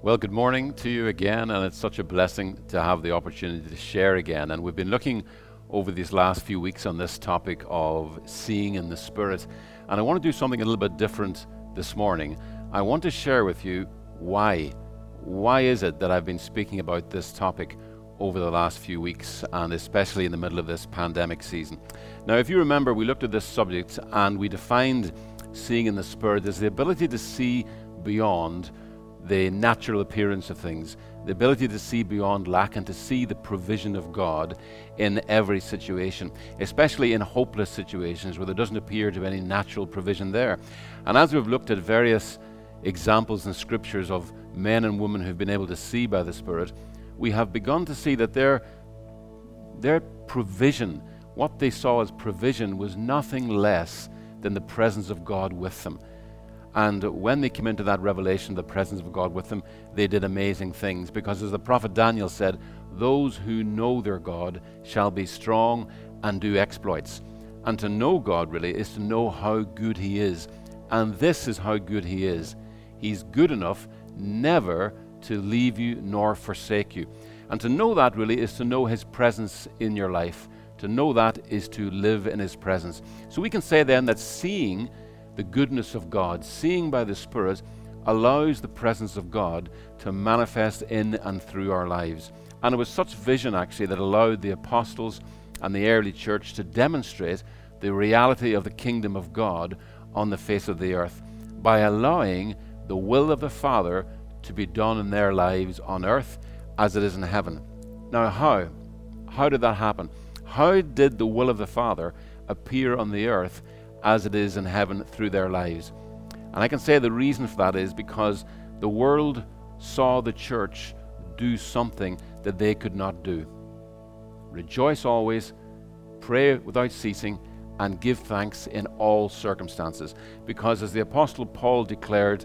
Well, good morning to you again, and it's such a blessing to have the opportunity to share again. And we've been looking over these last few weeks on this topic of seeing in the Spirit. And I want to do something a little bit different this morning. I want to share with you why. Why is it that I've been speaking about this topic over the last few weeks, and especially in the middle of this pandemic season? Now, if you remember, we looked at this subject and we defined seeing in the Spirit as the ability to see beyond the natural appearance of things, the ability to see beyond lack and to see the provision of God in every situation, especially in hopeless situations where there doesn't appear to be any natural provision there. And as we've looked at various examples in scriptures of men and women who've been able to see by the Spirit, we have begun to see that their, their provision, what they saw as provision, was nothing less than the presence of God with them. And when they came into that revelation, the presence of God with them, they did amazing things. Because as the prophet Daniel said, those who know their God shall be strong and do exploits. And to know God really is to know how good He is. And this is how good He is. He's good enough never to leave you nor forsake you. And to know that really is to know His presence in your life. To know that is to live in His presence. So we can say then that seeing the goodness of God, seeing by the Spirit, allows the presence of God to manifest in and through our lives. And it was such vision, actually, that allowed the apostles and the early church to demonstrate the reality of the kingdom of God on the face of the earth by allowing the will of the Father to be done in their lives on earth as it is in heaven. Now, how? How did that happen? How did the will of the Father appear on the earth as it is in heaven through their lives. And I can say the reason for that is because the world saw the church do something that they could not do. Rejoice always, pray without ceasing, and give thanks in all circumstances. Because as the Apostle Paul declared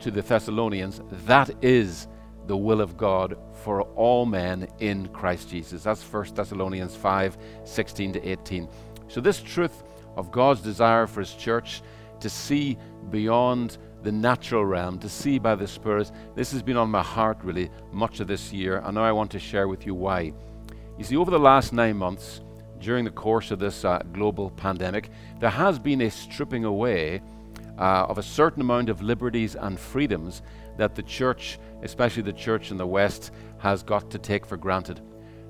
to the Thessalonians, that is the will of God for all men in Christ Jesus. That's 1 Thessalonians 5 16 to 18. So, this truth of God's desire for His church to see beyond the natural realm, to see by the Spirit. This has been on my heart really much of this year, and now I want to share with you why. You see, over the last nine months, during the course of this uh, global pandemic, there has been a stripping away uh, of a certain amount of liberties and freedoms that the church, especially the church in the West, has got to take for granted.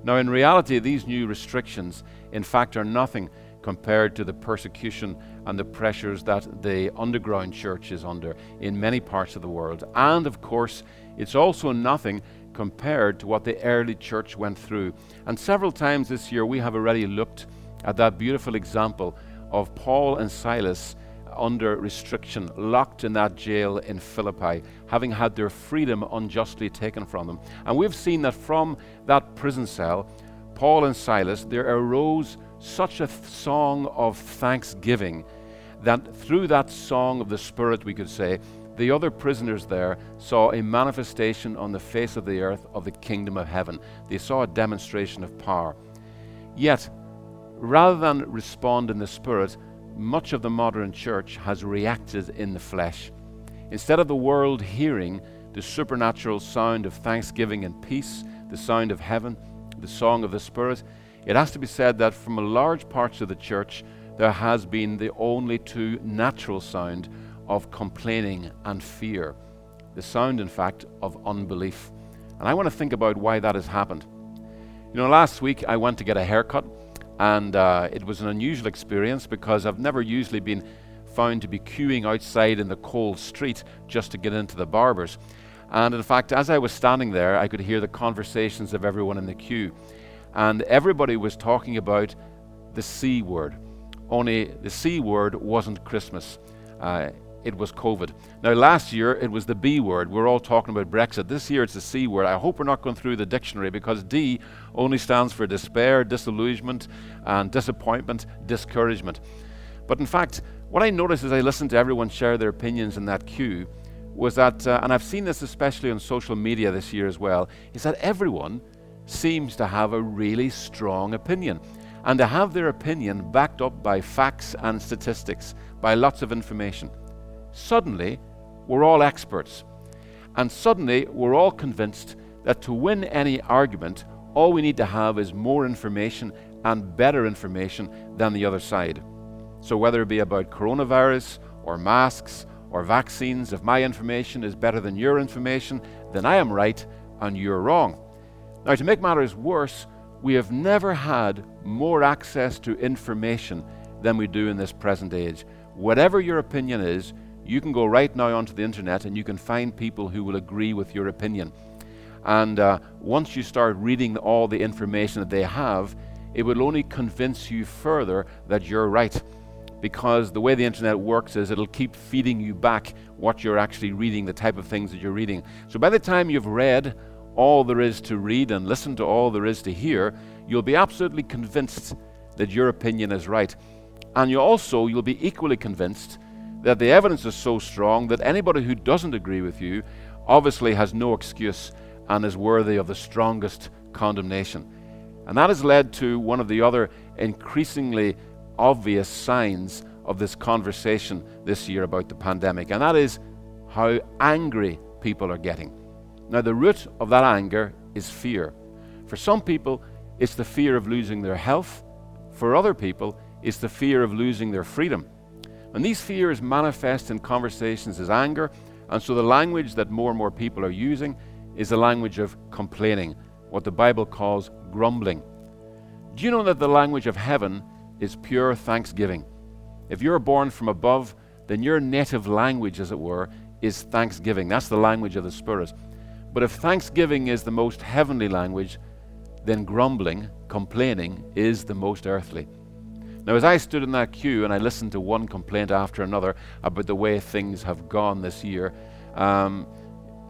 Now, in reality, these new restrictions, in fact, are nothing compared to the persecution and the pressures that the underground church is under in many parts of the world. And of course, it's also nothing compared to what the early church went through. And several times this year, we have already looked at that beautiful example of Paul and Silas under restriction, locked in that jail in Philippi, having had their freedom unjustly taken from them. And we've seen that from that prison cell, Paul and Silas, there arose such a th- song of thanksgiving that through that song of the Spirit, we could say, the other prisoners there saw a manifestation on the face of the earth of the kingdom of heaven. They saw a demonstration of power. Yet, rather than respond in the Spirit, much of the modern church has reacted in the flesh. Instead of the world hearing the supernatural sound of thanksgiving and peace, the sound of heaven, the song of the Spirit, it has to be said that from a large parts of the church, there has been the only two natural sound of complaining and fear. The sound, in fact, of unbelief. And I want to think about why that has happened. You know, last week I went to get a haircut, and uh, it was an unusual experience because I've never usually been found to be queuing outside in the cold street just to get into the barber's. And in fact, as I was standing there, I could hear the conversations of everyone in the queue and everybody was talking about the C word. Only the C word wasn't Christmas. Uh, it was COVID. Now, last year it was the B word. We're all talking about Brexit. This year it's the C word. I hope we're not going through the dictionary because D only stands for despair, disillusionment, and disappointment, discouragement. But in fact, what I noticed as I listened to everyone share their opinions in that queue was that, uh, and I've seen this especially on social media this year as well, is that everyone seems to have a really strong opinion and to have their opinion backed up by facts and statistics, by lots of information. Suddenly, we're all experts. And suddenly, we're all convinced that to win any argument, all we need to have is more information and better information than the other side. So, whether it be about coronavirus or masks or vaccines, if my information is better than your information, then I am right and you're wrong. Now, to make matters worse, we have never had more access to information than we do in this present age. Whatever your opinion is, you can go right now onto the internet and you can find people who will agree with your opinion. And uh, once you start reading all the information that they have, it will only convince you further that you're right. Because the way the internet works is it'll keep feeding you back what you're actually reading, the type of things that you're reading. So by the time you've read all there is to read and listen to all there is to hear, you'll be absolutely convinced that your opinion is right. And you also you'll be equally convinced that the evidence is so strong that anybody who doesn't agree with you obviously has no excuse and is worthy of the strongest condemnation. And that has led to one of the other increasingly obvious signs of this conversation this year about the pandemic, and that is how angry people are getting. Now, the root of that anger is fear. For some people, it's the fear of losing their health. For other people, it's the fear of losing their freedom. And these fears manifest in conversations as anger, and so the language that more and more people are using is the language of complaining, what the Bible calls grumbling. Do you know that the language of heaven is pure thanksgiving? If you're born from above, then your native language, as it were, is thanksgiving. That's the language of the Spirit. But if thanksgiving is the most heavenly language, then grumbling, complaining, is the most earthly. Now, as I stood in that queue and I listened to one complaint after another about the way things have gone this year, um,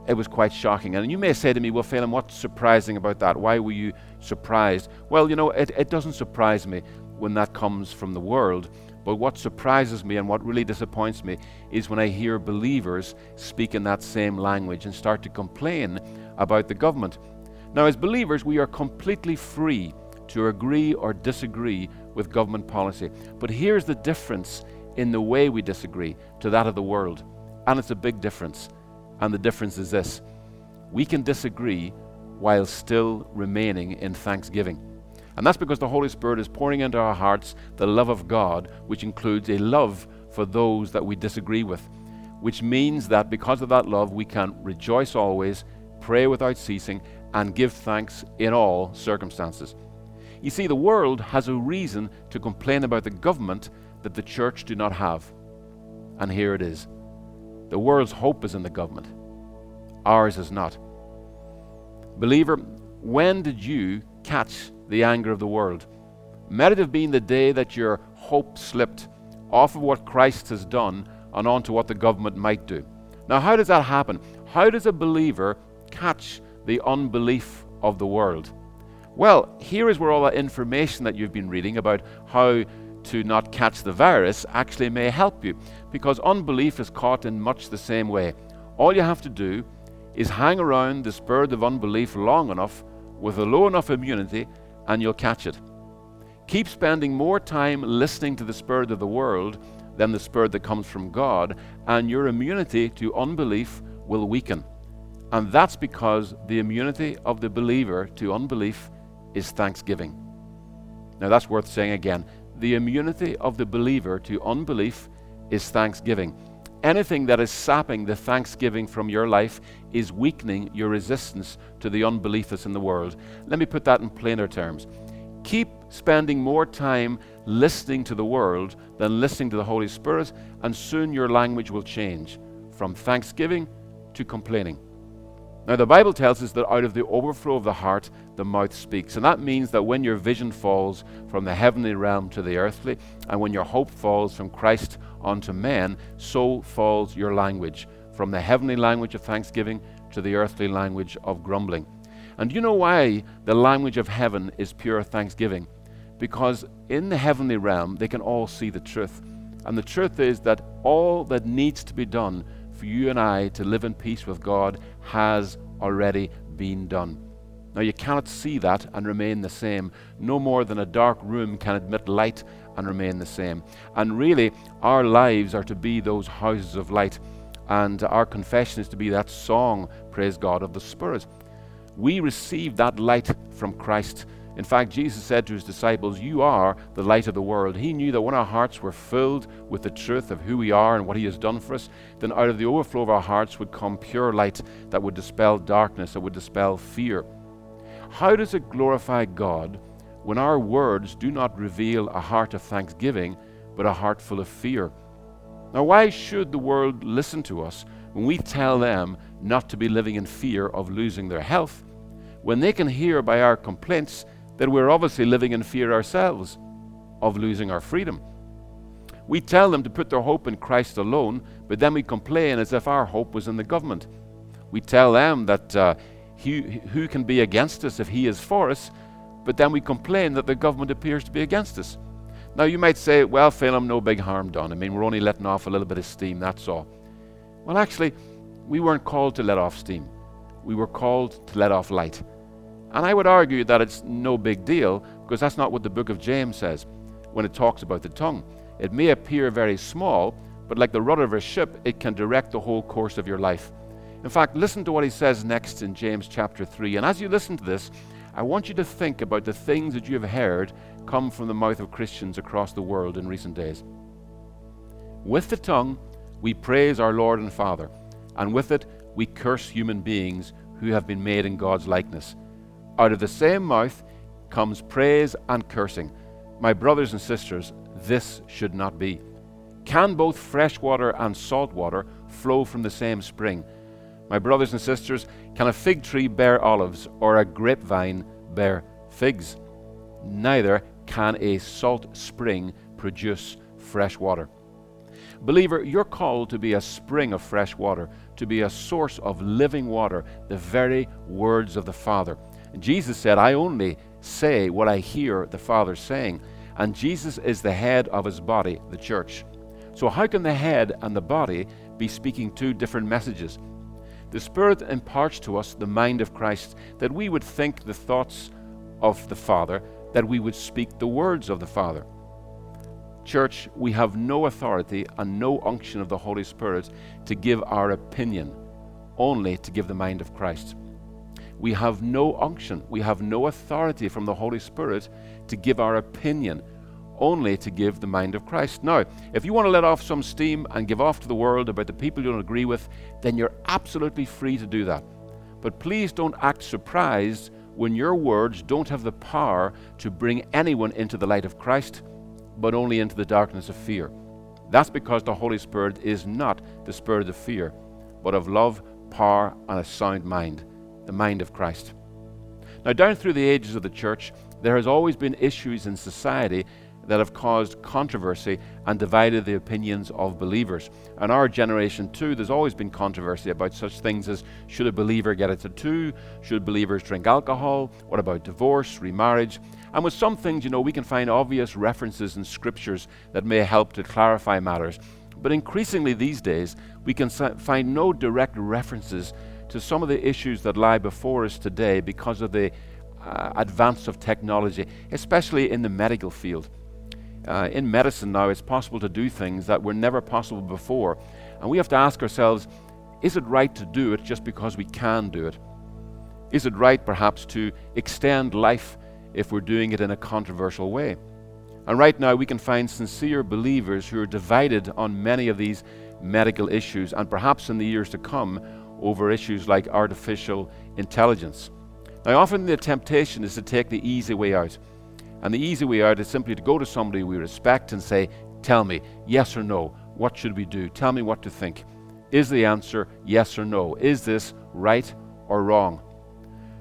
it was quite shocking. And you may say to me, well, Phelim, what's surprising about that? Why were you surprised? Well, you know, it, it doesn't surprise me when that comes from the world. But what surprises me and what really disappoints me is when I hear believers speak in that same language and start to complain about the government. Now, as believers, we are completely free to agree or disagree with government policy. But here's the difference in the way we disagree to that of the world. And it's a big difference. And the difference is this we can disagree while still remaining in thanksgiving. And that's because the Holy Spirit is pouring into our hearts the love of God, which includes a love for those that we disagree with, which means that because of that love, we can rejoice always, pray without ceasing, and give thanks in all circumstances. You see, the world has a reason to complain about the government that the church do not have. And here it is. The world's hope is in the government. Ours is not. Believer, when did you catch the anger of the world. May it have been the day that your hope slipped off of what Christ has done and onto what the government might do. Now, how does that happen? How does a believer catch the unbelief of the world? Well, here is where all that information that you've been reading about how to not catch the virus actually may help you, because unbelief is caught in much the same way. All you have to do is hang around the spirit of unbelief long enough with a low enough immunity and you'll catch it. Keep spending more time listening to the spirit of the world than the spirit that comes from God, and your immunity to unbelief will weaken. And that's because the immunity of the believer to unbelief is thanksgiving. Now, that's worth saying again. The immunity of the believer to unbelief is thanksgiving. Anything that is sapping the thanksgiving from your life is weakening your resistance to the unbelief that's in the world. Let me put that in plainer terms. Keep spending more time listening to the world than listening to the Holy Spirit, and soon your language will change from thanksgiving to complaining. Now, the Bible tells us that out of the overflow of the heart, the mouth speaks. And that means that when your vision falls from the heavenly realm to the earthly, and when your hope falls from Christ unto men, so falls your language from the heavenly language of thanksgiving to the earthly language of grumbling. And you know why the language of heaven is pure thanksgiving? Because in the heavenly realm, they can all see the truth. And the truth is that all that needs to be done for you and I to live in peace with God has already been done. Now, you cannot see that and remain the same. No more than a dark room can admit light and remain the same. And really, our lives are to be those houses of light. And our confession is to be that song, praise God, of the Spirit. We receive that light from Christ. In fact, Jesus said to his disciples, You are the light of the world. He knew that when our hearts were filled with the truth of who we are and what He has done for us, then out of the overflow of our hearts would come pure light that would dispel darkness, that would dispel fear. How does it glorify God when our words do not reveal a heart of thanksgiving, but a heart full of fear? Now, why should the world listen to us when we tell them not to be living in fear of losing their health? when they can hear by our complaints that we're obviously living in fear ourselves of losing our freedom. We tell them to put their hope in Christ alone, but then we complain as if our hope was in the government. We tell them that uh, who can be against us if he is for us, but then we complain that the government appears to be against us. Now, you might say, well, Phelim, no big harm done. I mean, we're only letting off a little bit of steam, that's all. Well, actually, we weren't called to let off steam we were called to let off light. And I would argue that it's no big deal because that's not what the book of James says when it talks about the tongue. It may appear very small, but like the rudder of a ship, it can direct the whole course of your life. In fact, listen to what he says next in James chapter 3. And as you listen to this, I want you to think about the things that you have heard come from the mouth of Christians across the world in recent days. With the tongue, we praise our Lord and Father, and with it, we curse human beings who have been made in God's likeness. Out of the same mouth comes praise and cursing. My brothers and sisters, this should not be. Can both fresh water and salt water flow from the same spring? My brothers and sisters, can a fig tree bear olives or a grapevine bear figs? Neither can a salt spring produce fresh water. Believer, you're called to be a spring of fresh water, to be a source of living water, the very words of the Father. Jesus said, I only say what I hear the Father saying. And Jesus is the head of his body, the church. So, how can the head and the body be speaking two different messages? The Spirit imparts to us the mind of Christ, that we would think the thoughts of the Father, that we would speak the words of the Father. Church, we have no authority and no unction of the Holy Spirit to give our opinion, only to give the mind of Christ. We have no unction, we have no authority from the Holy Spirit to give our opinion, only to give the mind of Christ. Now, if you want to let off some steam and give off to the world about the people you don't agree with, then you're absolutely free to do that. But please don't act surprised when your words don't have the power to bring anyone into the light of Christ but only into the darkness of fear. That's because the Holy Spirit is not the spirit of fear, but of love, power, and a sound mind, the mind of Christ. Now, down through the ages of the church, there has always been issues in society that have caused controversy and divided the opinions of believers. In our generation, too, there's always been controversy about such things as should a believer get a tattoo? Should believers drink alcohol? What about divorce, remarriage? And with some things, you know, we can find obvious references in scriptures that may help to clarify matters. But increasingly these days, we can find no direct references to some of the issues that lie before us today because of the uh, advance of technology, especially in the medical field. Uh, in medicine now, it's possible to do things that were never possible before. And we have to ask ourselves is it right to do it just because we can do it? Is it right, perhaps, to extend life if we're doing it in a controversial way. And right now, we can find sincere believers who are divided on many of these medical issues, and perhaps in the years to come, over issues like artificial intelligence. Now, often the temptation is to take the easy way out. And the easy way out is simply to go to somebody we respect and say, Tell me, yes or no, what should we do? Tell me what to think. Is the answer yes or no? Is this right or wrong?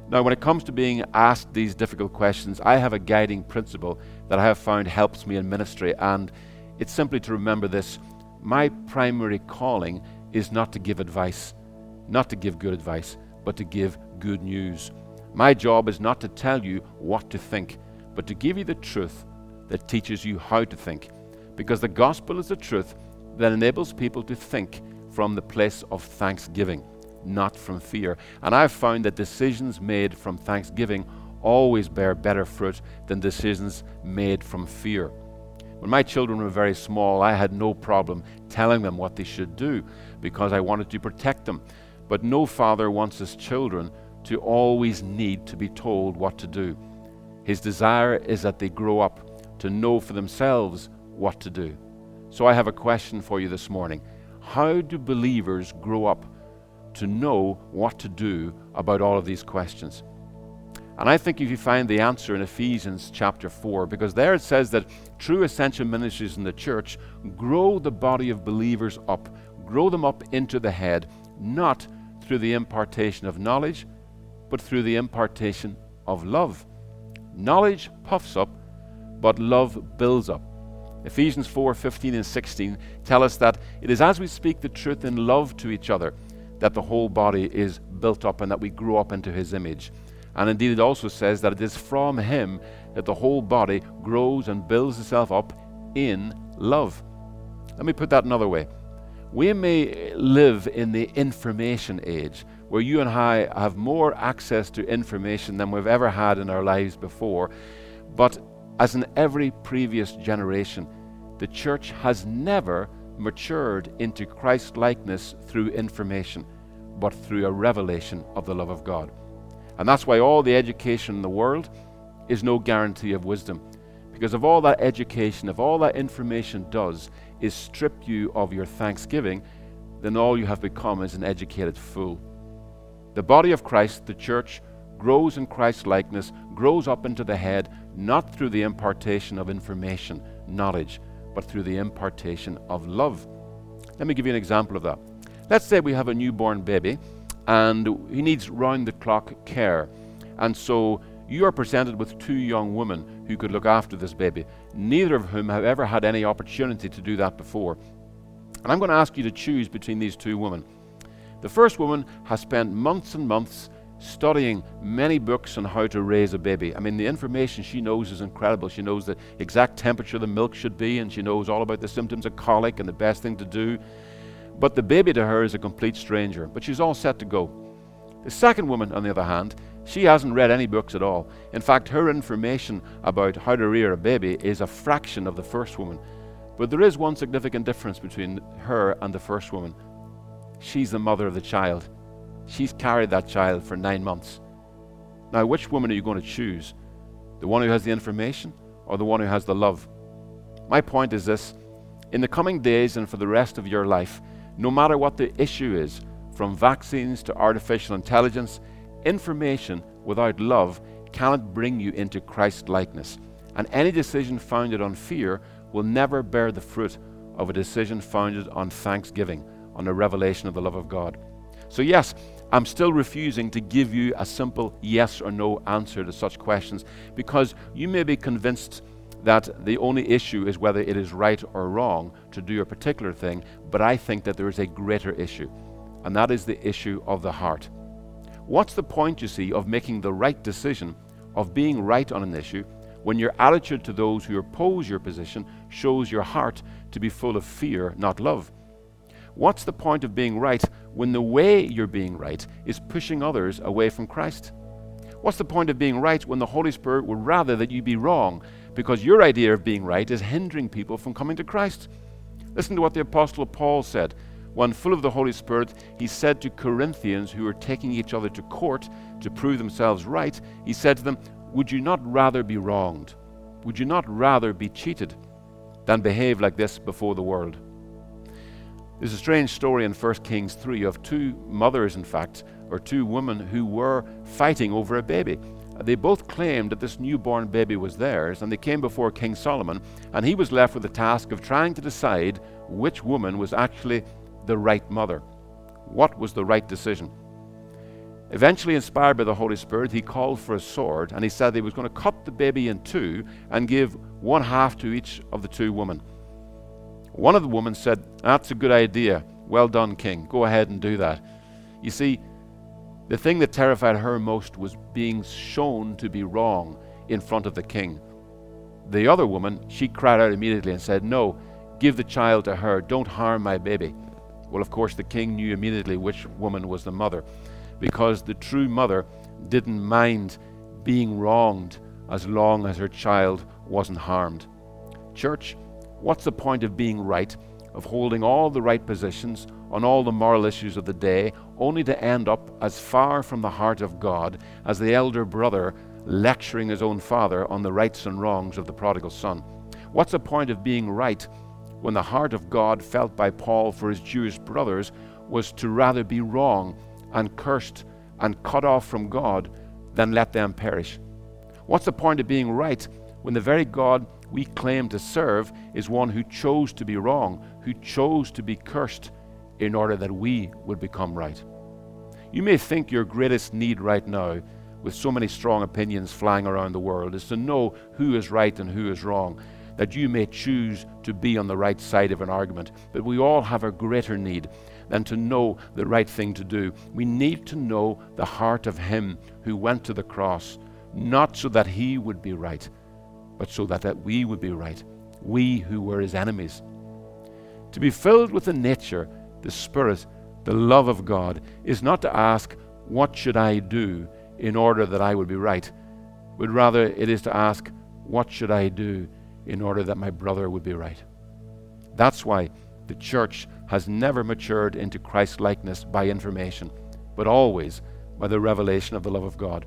Now, when it comes to being asked these difficult questions, I have a guiding principle that I have found helps me in ministry, and it's simply to remember this my primary calling is not to give advice, not to give good advice, but to give good news. My job is not to tell you what to think, but to give you the truth that teaches you how to think. Because the gospel is the truth that enables people to think from the place of thanksgiving not from fear. And I've found that decisions made from thanksgiving always bear better fruit than decisions made from fear. When my children were very small, I had no problem telling them what they should do because I wanted to protect them. But no father wants his children to always need to be told what to do. His desire is that they grow up to know for themselves what to do. So I have a question for you this morning. How do believers grow up to know what to do about all of these questions? And I think if you find the answer in Ephesians chapter 4, because there it says that true essential ministries in the church grow the body of believers up, grow them up into the head, not through the impartation of knowledge, but through the impartation of love. Knowledge puffs up, but love builds up. Ephesians 4 15 and 16 tell us that it is as we speak the truth in love to each other that the whole body is built up and that we grow up into his image. And indeed, it also says that it is from Him that the whole body grows and builds itself up in love. Let me put that another way. We may live in the information age where you and I have more access to information than we've ever had in our lives before. But as in every previous generation, the church has never matured into Christ likeness through information, but through a revelation of the love of God. And that's why all the education in the world is no guarantee of wisdom. Because if all that education, if all that information does is strip you of your thanksgiving, then all you have become is an educated fool. The body of Christ, the church, grows in Christ's likeness, grows up into the head, not through the impartation of information, knowledge, but through the impartation of love. Let me give you an example of that. Let's say we have a newborn baby and he needs round the clock care. And so you are presented with two young women who could look after this baby, neither of whom have ever had any opportunity to do that before. And I'm going to ask you to choose between these two women. The first woman has spent months and months studying many books on how to raise a baby. I mean, the information she knows is incredible. She knows the exact temperature the milk should be, and she knows all about the symptoms of colic and the best thing to do. But the baby to her is a complete stranger, but she's all set to go. The second woman, on the other hand, she hasn't read any books at all. In fact, her information about how to rear a baby is a fraction of the first woman. But there is one significant difference between her and the first woman. She's the mother of the child. She's carried that child for nine months. Now, which woman are you going to choose? The one who has the information or the one who has the love? My point is this in the coming days and for the rest of your life, no matter what the issue is, from vaccines to artificial intelligence, information without love cannot bring you into Christ likeness. And any decision founded on fear will never bear the fruit of a decision founded on thanksgiving, on a revelation of the love of God. So, yes, I'm still refusing to give you a simple yes or no answer to such questions because you may be convinced that the only issue is whether it is right or wrong to do a particular thing, but I think that there is a greater issue, and that is the issue of the heart. What's the point, you see, of making the right decision, of being right on an issue, when your attitude to those who oppose your position shows your heart to be full of fear, not love? What's the point of being right when the way you're being right is pushing others away from Christ? What's the point of being right when the Holy Spirit would rather that you be wrong because your idea of being right is hindering people from coming to Christ. Listen to what the Apostle Paul said. When full of the Holy Spirit, he said to Corinthians who were taking each other to court to prove themselves right, he said to them, Would you not rather be wronged? Would you not rather be cheated than behave like this before the world? There's a strange story in 1 Kings 3 of two mothers, in fact, or two women who were fighting over a baby. They both claimed that this newborn baby was theirs, and they came before King Solomon, and he was left with the task of trying to decide which woman was actually the right mother. What was the right decision? Eventually, inspired by the Holy Spirit, he called for a sword and he said he was going to cut the baby in two and give one half to each of the two women. One of the women said, That's a good idea. Well done, King. Go ahead and do that. You see, the thing that terrified her most was being shown to be wrong in front of the king. The other woman, she cried out immediately and said, No, give the child to her. Don't harm my baby. Well, of course, the king knew immediately which woman was the mother, because the true mother didn't mind being wronged as long as her child wasn't harmed. Church, what's the point of being right, of holding all the right positions on all the moral issues of the day, only to end up as far from the heart of God as the elder brother lecturing his own father on the rights and wrongs of the prodigal son? What's the point of being right when the heart of God felt by Paul for his Jewish brothers was to rather be wrong and cursed and cut off from God than let them perish? What's the point of being right when the very God we claim to serve is one who chose to be wrong, who chose to be cursed in order that we would become right? You may think your greatest need right now, with so many strong opinions flying around the world, is to know who is right and who is wrong, that you may choose to be on the right side of an argument. But we all have a greater need than to know the right thing to do. We need to know the heart of Him who went to the cross, not so that He would be right, but so that, that we would be right, we who were His enemies. To be filled with the nature, the Spirit, the love of God is not to ask, What should I do in order that I would be right? but rather it is to ask, What should I do in order that my brother would be right? That's why the church has never matured into Christ likeness by information, but always by the revelation of the love of God.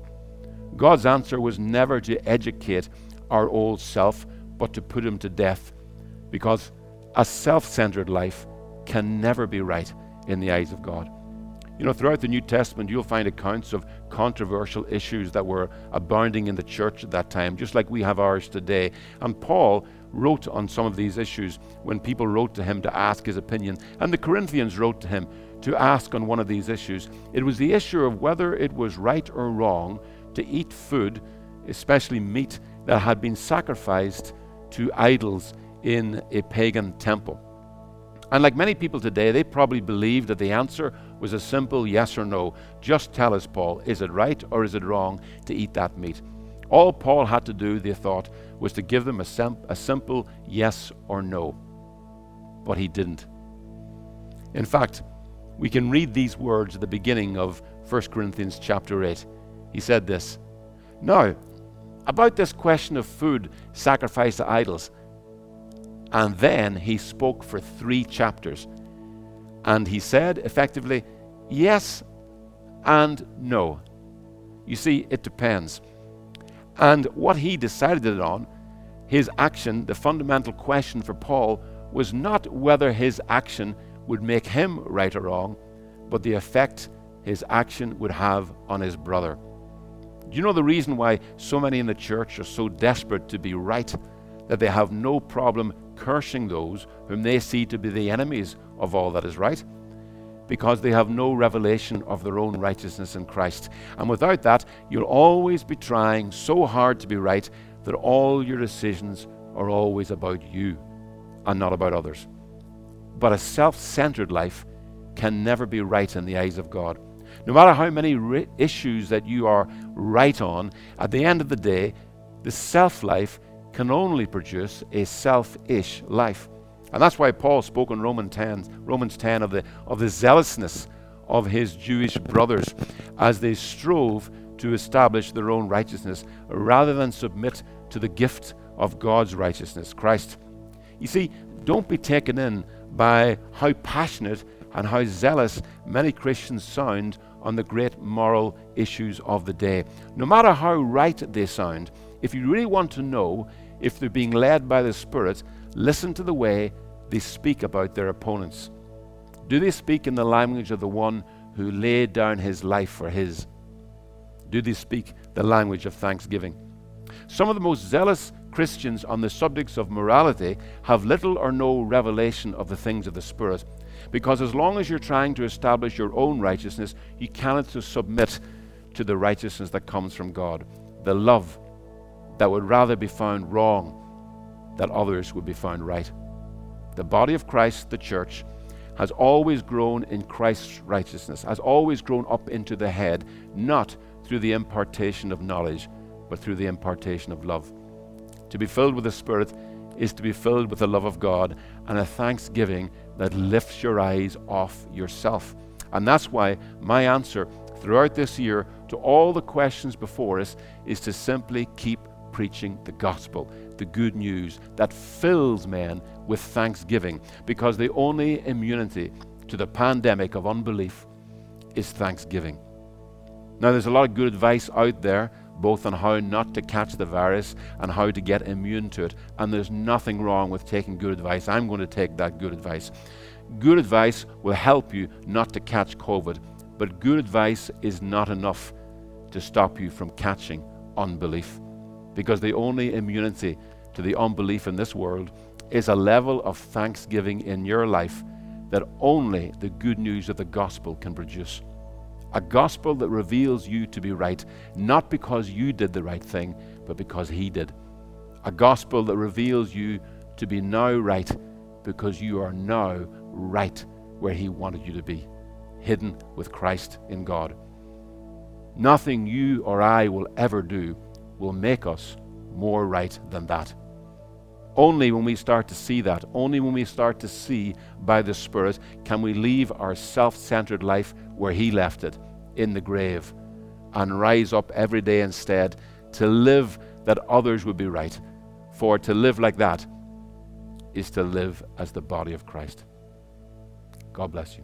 God's answer was never to educate our old self, but to put him to death, because a self centered life can never be right in the eyes of God. You know, throughout the New Testament, you'll find accounts of controversial issues that were abounding in the church at that time, just like we have ours today. And Paul wrote on some of these issues when people wrote to him to ask his opinion. And the Corinthians wrote to him to ask on one of these issues. It was the issue of whether it was right or wrong to eat food, especially meat, that had been sacrificed to idols in a pagan temple. And like many people today, they probably believed that the answer was a simple yes or no. Just tell us, Paul, is it right or is it wrong to eat that meat? All Paul had to do, they thought, was to give them a, a simple yes or no. But he didn't. In fact, we can read these words at the beginning of 1 Corinthians chapter 8. He said this Now, about this question of food sacrificed to idols, and then he spoke for three chapters. And he said effectively, yes and no. You see, it depends. And what he decided on, his action, the fundamental question for Paul, was not whether his action would make him right or wrong, but the effect his action would have on his brother. Do you know the reason why so many in the church are so desperate to be right that they have no problem cursing those whom they see to be the enemies of all that is right? because they have no revelation of their own righteousness in Christ. And without that, you'll always be trying so hard to be right that all your decisions are always about you and not about others. But a self centered life can never be right in the eyes of God. No matter how many issues that you are right on, at the end of the day, the self life can only produce a selfish life. And that's why Paul spoke in Romans 10, Romans 10 of, the, of the zealousness of his Jewish brothers as they strove to establish their own righteousness rather than submit to the gift of God's righteousness, Christ. You see, don't be taken in by how passionate and how zealous many Christians sound on the great moral issues of the day. No matter how right they sound, if you really want to know if they're being led by the Spirit, listen to the way they speak about their opponents? Do they speak in the language of the one who laid down his life for his? Do they speak the language of thanksgiving? Some of the most zealous Christians on the subjects of morality have little or no revelation of the things of the Spirit, because as long as you're trying to establish your own righteousness, you cannot submit to the righteousness that comes from God, the love that would rather be found wrong that others would be found right. The body of Christ, the church, has always grown in Christ's righteousness, has always grown up into the head, not through the impartation of knowledge, but through the impartation of love. To be filled with the Spirit is to be filled with the love of God and a thanksgiving that lifts your eyes off yourself. And that's why my answer throughout this year to all the questions before us is to simply keep preaching the gospel the good news that fills men with thanksgiving because the only immunity to the pandemic of unbelief is thanksgiving. Now, there's a lot of good advice out there, both on how not to catch the virus and how to get immune to it, and there's nothing wrong with taking good advice. I'm going to take that good advice. Good advice will help you not to catch COVID, but good advice is not enough to stop you from catching unbelief because the only immunity to the unbelief in this world is a level of thanksgiving in your life that only the good news of the gospel can produce. A gospel that reveals you to be right, not because you did the right thing, but because He did. A gospel that reveals you to be now right because you are now right where He wanted you to be, hidden with Christ in God. Nothing you or I will ever do will make us more right than that. Only when we start to see that, only when we start to see by the Spirit, can we leave our self centered life where He left it, in the grave, and rise up every day instead to live that others would be right. For to live like that is to live as the body of Christ. God bless you.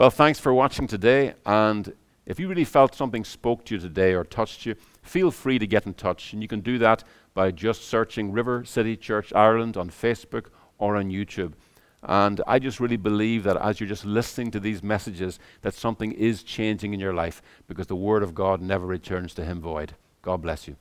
Well, thanks for watching today. And if you really felt something spoke to you today or touched you, feel free to get in touch. And you can do that by just searching River City Church Ireland on Facebook or on YouTube. And I just really believe that as you're just listening to these messages, that something is changing in your life because the Word of God never returns to Him void. God bless you.